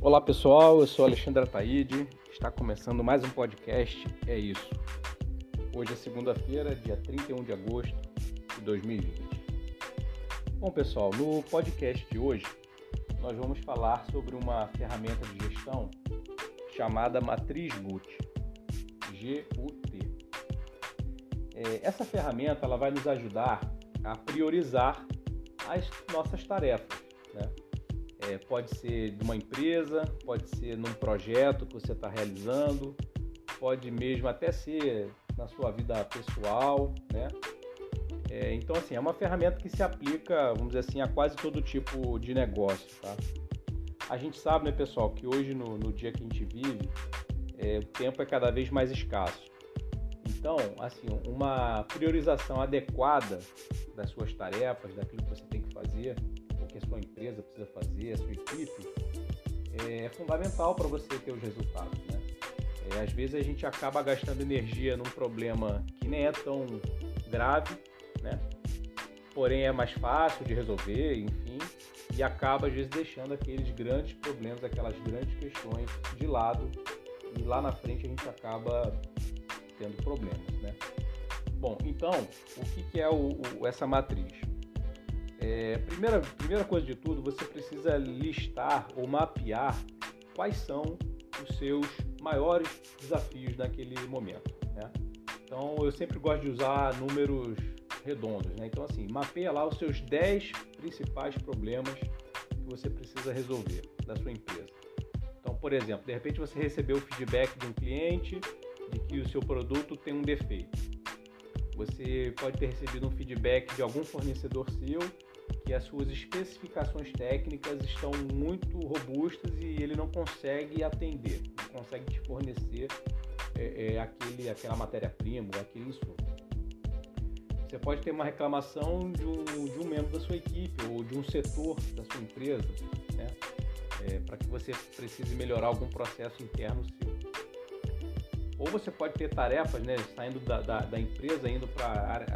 Olá pessoal, eu sou Alexandre Ataíde, está começando mais um podcast, é isso. Hoje é segunda-feira, dia 31 de agosto de 2020. Bom pessoal, no podcast de hoje nós vamos falar sobre uma ferramenta de gestão chamada Matriz GUT, G-U-T. É, essa ferramenta ela vai nos ajudar a priorizar as nossas tarefas, né? É, pode ser de uma empresa, pode ser num projeto que você está realizando, pode mesmo até ser na sua vida pessoal, né? É, então, assim, é uma ferramenta que se aplica, vamos dizer assim, a quase todo tipo de negócio, tá? A gente sabe, né, pessoal, que hoje, no, no dia que a gente vive, é, o tempo é cada vez mais escasso. Então, assim, uma priorização adequada das suas tarefas, daquilo que você tem que fazer, sua empresa precisa fazer, a sua equipe, é, é fundamental para você ter os resultados. Né? É, às vezes a gente acaba gastando energia num problema que nem é tão grave, né? porém é mais fácil de resolver, enfim, e acaba às vezes deixando aqueles grandes problemas, aquelas grandes questões de lado e lá na frente a gente acaba tendo problemas, né? Bom, então, o que, que é o, o, essa matriz? É, primeira, primeira coisa de tudo, você precisa listar ou mapear quais são os seus maiores desafios naquele momento. Né? Então, eu sempre gosto de usar números redondos. Né? Então, assim, mapeia lá os seus 10 principais problemas que você precisa resolver da sua empresa. Então, por exemplo, de repente você recebeu o feedback de um cliente de que o seu produto tem um defeito. Você pode ter recebido um feedback de algum fornecedor seu que as suas especificações técnicas estão muito robustas e ele não consegue atender, não consegue te fornecer é, é, aquele, aquela matéria-prima, aquele insumo. Você pode ter uma reclamação de um, de um membro da sua equipe ou de um setor da sua empresa, né? É, para que você precise melhorar algum processo interno seu. Ou você pode ter tarefas, né, saindo da, da, da empresa, indo para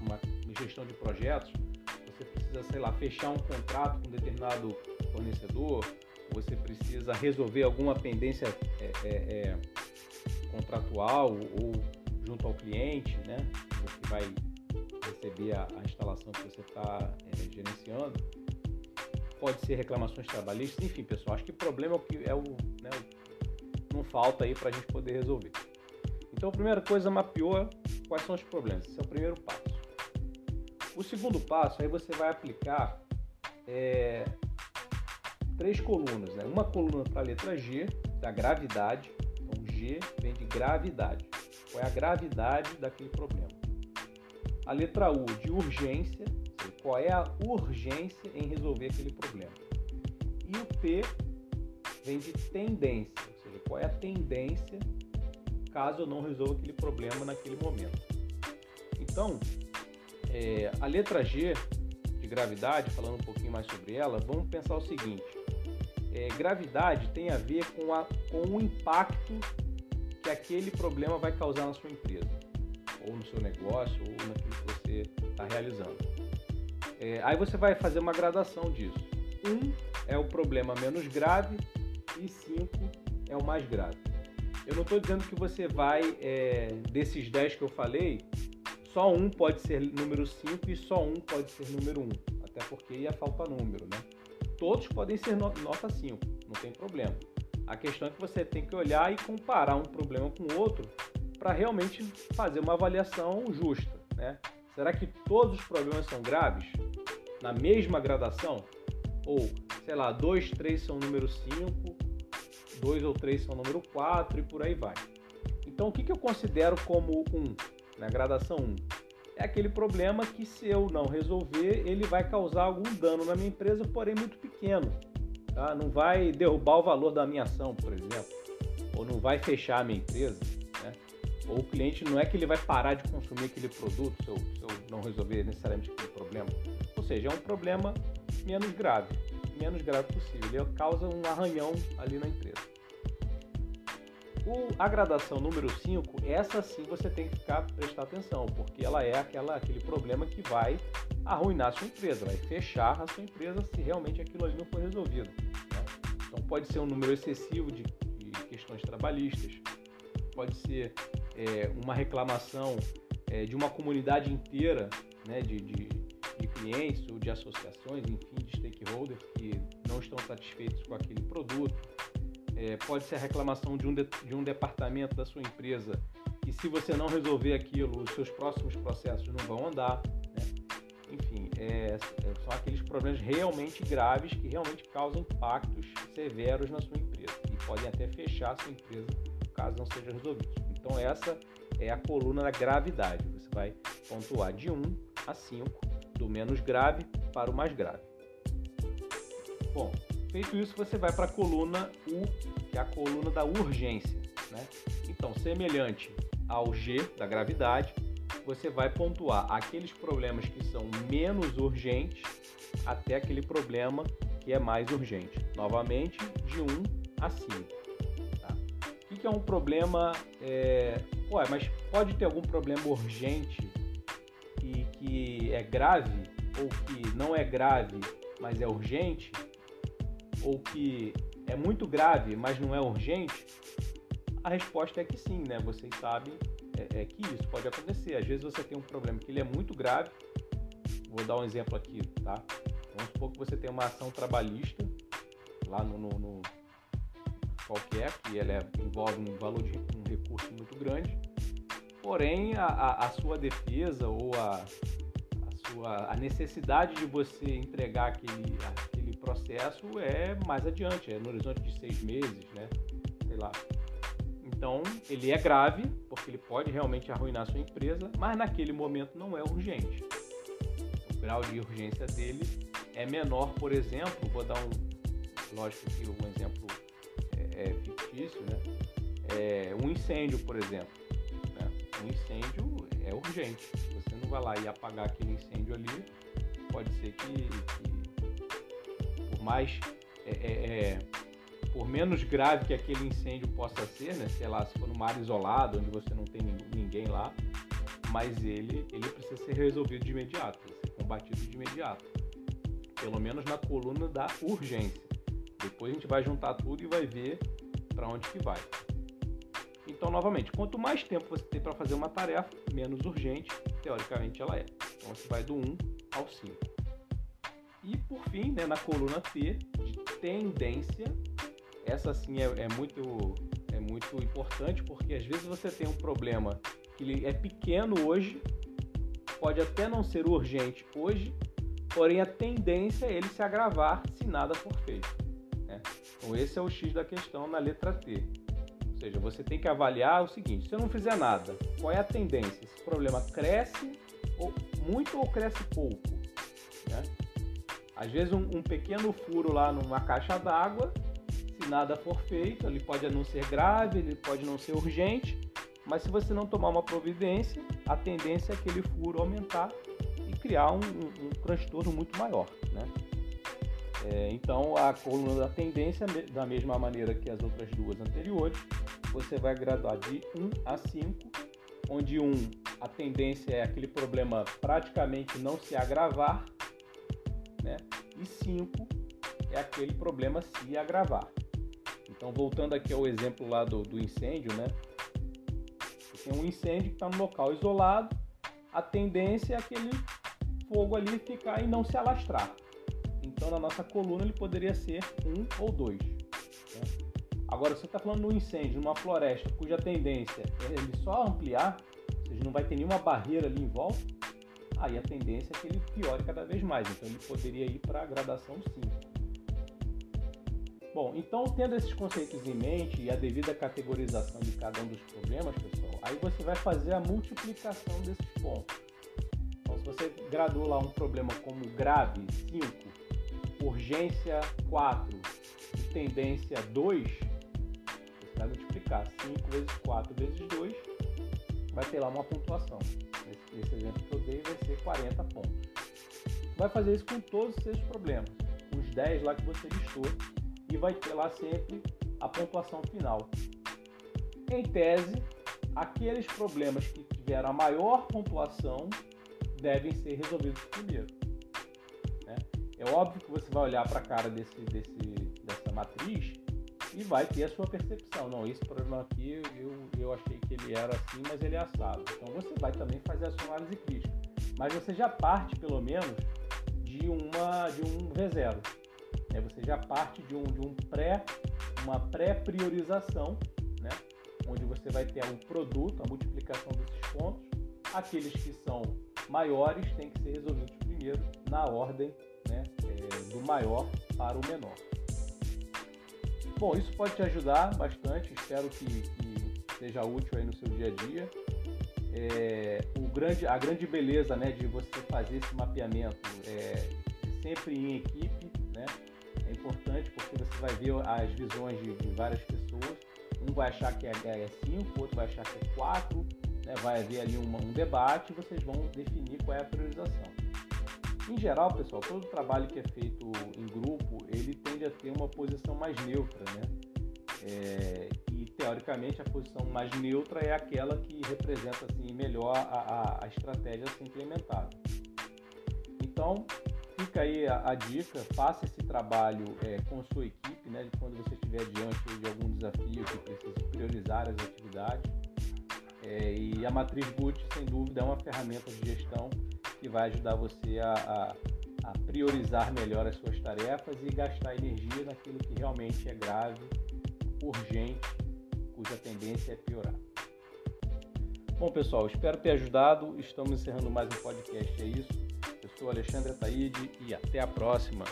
uma gestão de projetos, você precisa, sei lá, fechar um contrato com um determinado fornecedor, você precisa resolver alguma pendência é, é, é, contratual ou junto ao cliente, né? Você vai receber a, a instalação que você está é, gerenciando. Pode ser reclamações trabalhistas, enfim, pessoal. Acho que o problema é o que é o, né, não falta aí para a gente poder resolver. Então, a primeira coisa, mapeou quais são os problemas. Esse é o primeiro passo. O segundo passo, aí você vai aplicar é, três colunas, né? Uma coluna para a letra G, da gravidade. Então, G vem de gravidade. Qual é a gravidade daquele problema? A letra U, de urgência. Qual é a urgência em resolver aquele problema? E o T vem de tendência, ou seja, qual é a tendência caso eu não resolva aquele problema naquele momento. Então, é, a letra G de gravidade, falando um pouquinho mais sobre ela, vamos pensar o seguinte: é, gravidade tem a ver com, a, com o impacto que aquele problema vai causar na sua empresa, ou no seu negócio, ou naquilo que você está realizando. É, aí você vai fazer uma gradação disso. Um é o problema menos grave e cinco é o mais grave. Eu não estou dizendo que você vai, é, desses 10 que eu falei, só um pode ser número 5 e só um pode ser número 1, um, até porque ia faltar número, né? Todos podem ser nota 5, não tem problema. A questão é que você tem que olhar e comparar um problema com o outro para realmente fazer uma avaliação justa, né? Será que todos os problemas são graves na mesma gradação? Ou, sei lá, dois, três são número 5, dois ou três são número 4 e por aí vai. Então, o que, que eu considero como um? Na gradação 1. É aquele problema que se eu não resolver, ele vai causar algum dano na minha empresa, porém muito pequeno. Tá? Não vai derrubar o valor da minha ação, por exemplo, ou não vai fechar a minha empresa. Né? Ou o cliente não é que ele vai parar de consumir aquele produto se eu, se eu não resolver necessariamente aquele problema. Ou seja, é um problema menos grave, menos grave possível. Ele causa um arranhão ali na empresa. O, a gradação número 5, essa sim você tem que ficar prestar atenção, porque ela é aquela, aquele problema que vai arruinar a sua empresa, vai fechar a sua empresa se realmente aquilo ali não for resolvido. Né? Então pode ser um número excessivo de, de questões trabalhistas, pode ser é, uma reclamação é, de uma comunidade inteira né, de, de, de, clientes ou de associações, enfim, de stakeholders que não estão satisfeitos com aquele produto. É, pode ser a reclamação de um, de, de um departamento da sua empresa e se você não resolver aquilo, os seus próximos processos não vão andar. Né? Enfim, é, é, são aqueles problemas realmente graves que realmente causam impactos severos na sua empresa e podem até fechar a sua empresa caso não seja resolvido. Então essa é a coluna da gravidade. Você vai pontuar de 1 a 5, do menos grave para o mais grave. Bom, feito isso, você vai para a coluna U, que é a coluna da urgência. Né? Então, semelhante ao G da gravidade, você vai pontuar aqueles problemas que são menos urgentes até aquele problema que é mais urgente. Novamente, de 1 a 5. Tá? O que é um problema? É... Ué, mas pode ter algum problema urgente e que é grave, ou que não é grave, mas é urgente, ou que é muito grave, mas não é urgente? A resposta é que sim, né? Vocês sabem é, é, que isso pode acontecer. Às vezes você tem um problema que ele é muito grave. Vou dar um exemplo aqui, tá? Vamos supor que você tem uma ação trabalhista lá no, no, no qualquer, que ela é, envolve um valor de um recurso muito grande. Porém, a, a, a sua defesa ou a, a, sua, a necessidade de você entregar aquele, processo é mais adiante, é no horizonte de seis meses, né? Sei lá, então, ele é grave, porque ele pode realmente arruinar sua empresa, mas naquele momento não é urgente. O grau de urgência dele é menor, por exemplo, vou dar um, lógico que um exemplo é, é fictício, né? É, um incêndio, por exemplo. Né? Um incêndio é urgente. Você não vai lá e apagar aquele incêndio ali, pode ser que, que mais é, é, é por menos grave que aquele incêndio possa ser, né? Sei lá, se for numa área isolada, onde você não tem ninguém lá, mas ele, ele precisa ser resolvido de imediato, ser combatido de imediato. Pelo menos na coluna da urgência. Depois a gente vai juntar tudo e vai ver para onde que vai. Então, novamente, quanto mais tempo você tem para fazer uma tarefa, menos urgente, teoricamente, ela é. Então, você vai do 1 ao 5. E, por fim, né, na coluna de tendência, essa sim é, é, muito é muito importante porque às vezes você tem um problema que ele é pequeno hoje, pode até não ser urgente hoje, porém a tendência é ele se agravar se nada for feito. Né? Então esse é o X da questão na letra T. Ou seja, você tem que avaliar o seguinte: se eu não fizer nada, qual é a tendência? Esse problema cresce ou muito ou cresce pouco? Né? Às vezes um, um pequeno furo lá numa caixa d'água se nada for feito, ele pode não ser grave, ele pode não ser urgente, mas se você não tomar uma providência, a tendência é aquele furo aumentar e criar um, um, um transtorno muito maior. Né? É, então, a coluna da tendência, da mesma maneira que as outras duas anteriores, você vai graduar de 1 a 5, onde 1 a tendência é aquele problema praticamente não se agravar, 5 é aquele problema se agravar. Então, voltando aqui ao exemplo lá do, do incêndio, né? Tem um incêndio que está no local isolado, a tendência é aquele fogo ali ficar e não se alastrar. Então, na nossa coluna, ele poderia ser um ou dois. Né? Agora, você está falando de um incêndio numa floresta cuja tendência é ele só ampliar, ou seja, não vai ter nenhuma barreira ali em volta, aí a tendência é que ele piore cada vez mais. Então, ele poderia ir para a gradação 5. Bom, então tendo esses conceitos em mente e a devida categorização de cada um dos problemas, pessoal, aí você vai fazer a multiplicação desses pontos. Então, se você graduou lá um problema como grave 5, urgência 4 e tendência 2, você vai multiplicar 5 vezes 4 vezes 2, vai ter lá uma pontuação. Nesse, nesse exemplo que eu dei vai ser 40 pontos. Vai fazer isso com todos os seus problemas, os 10 lá que você listou e vai ter lá sempre a pontuação final. Em tese, aqueles problemas que tiveram a maior pontuação devem ser resolvidos primeiro. Né? É óbvio que você vai olhar para a cara desse, desse, dessa matriz e vai ter a sua percepção. Não, esse problema aqui eu, eu achei que ele era assim, mas ele é assado. Então você vai também fazer a sua análise crítica. Mas você já parte, pelo menos, de, uma, de um V0. Né? Você já parte de um, de um pré, uma pré-priorização, né? onde você vai ter um produto, a multiplicação desses pontos. Aqueles que são maiores têm que ser resolvidos primeiro na ordem né? É, do maior para o menor. Bom, isso pode te ajudar bastante, espero que, que seja útil aí no seu dia a dia. É, o grande, a grande beleza né, de você fazer esse mapeamento é sempre em equipe, né? É importante porque você vai ver as visões de, de várias pessoas. Um vai achar que é 5, é outro vai achar que é 4, né? vai haver ali uma, um debate e vocês vão definir qual é a priorização. Em geral, pessoal, todo trabalho que é feito em grupo, ele tende a ter uma posição mais neutra, né? É, e teoricamente a posição mais neutra é aquela que representa assim melhor a, a, a estratégia a ser implementada. Então fica aí a, a dica, faça esse trabalho é, com sua equipe, né? Quando você estiver diante de algum desafio que precise priorizar as atividades. É, e a matriz Boot, sem dúvida, é uma ferramenta de gestão que vai ajudar você a, a, a priorizar melhor as suas tarefas e gastar energia naquilo que realmente é grave, urgente, cuja tendência é piorar. Bom, pessoal, espero ter ajudado. Estamos encerrando mais um podcast. É isso. Eu sou Alexandre Ataíde e até a próxima.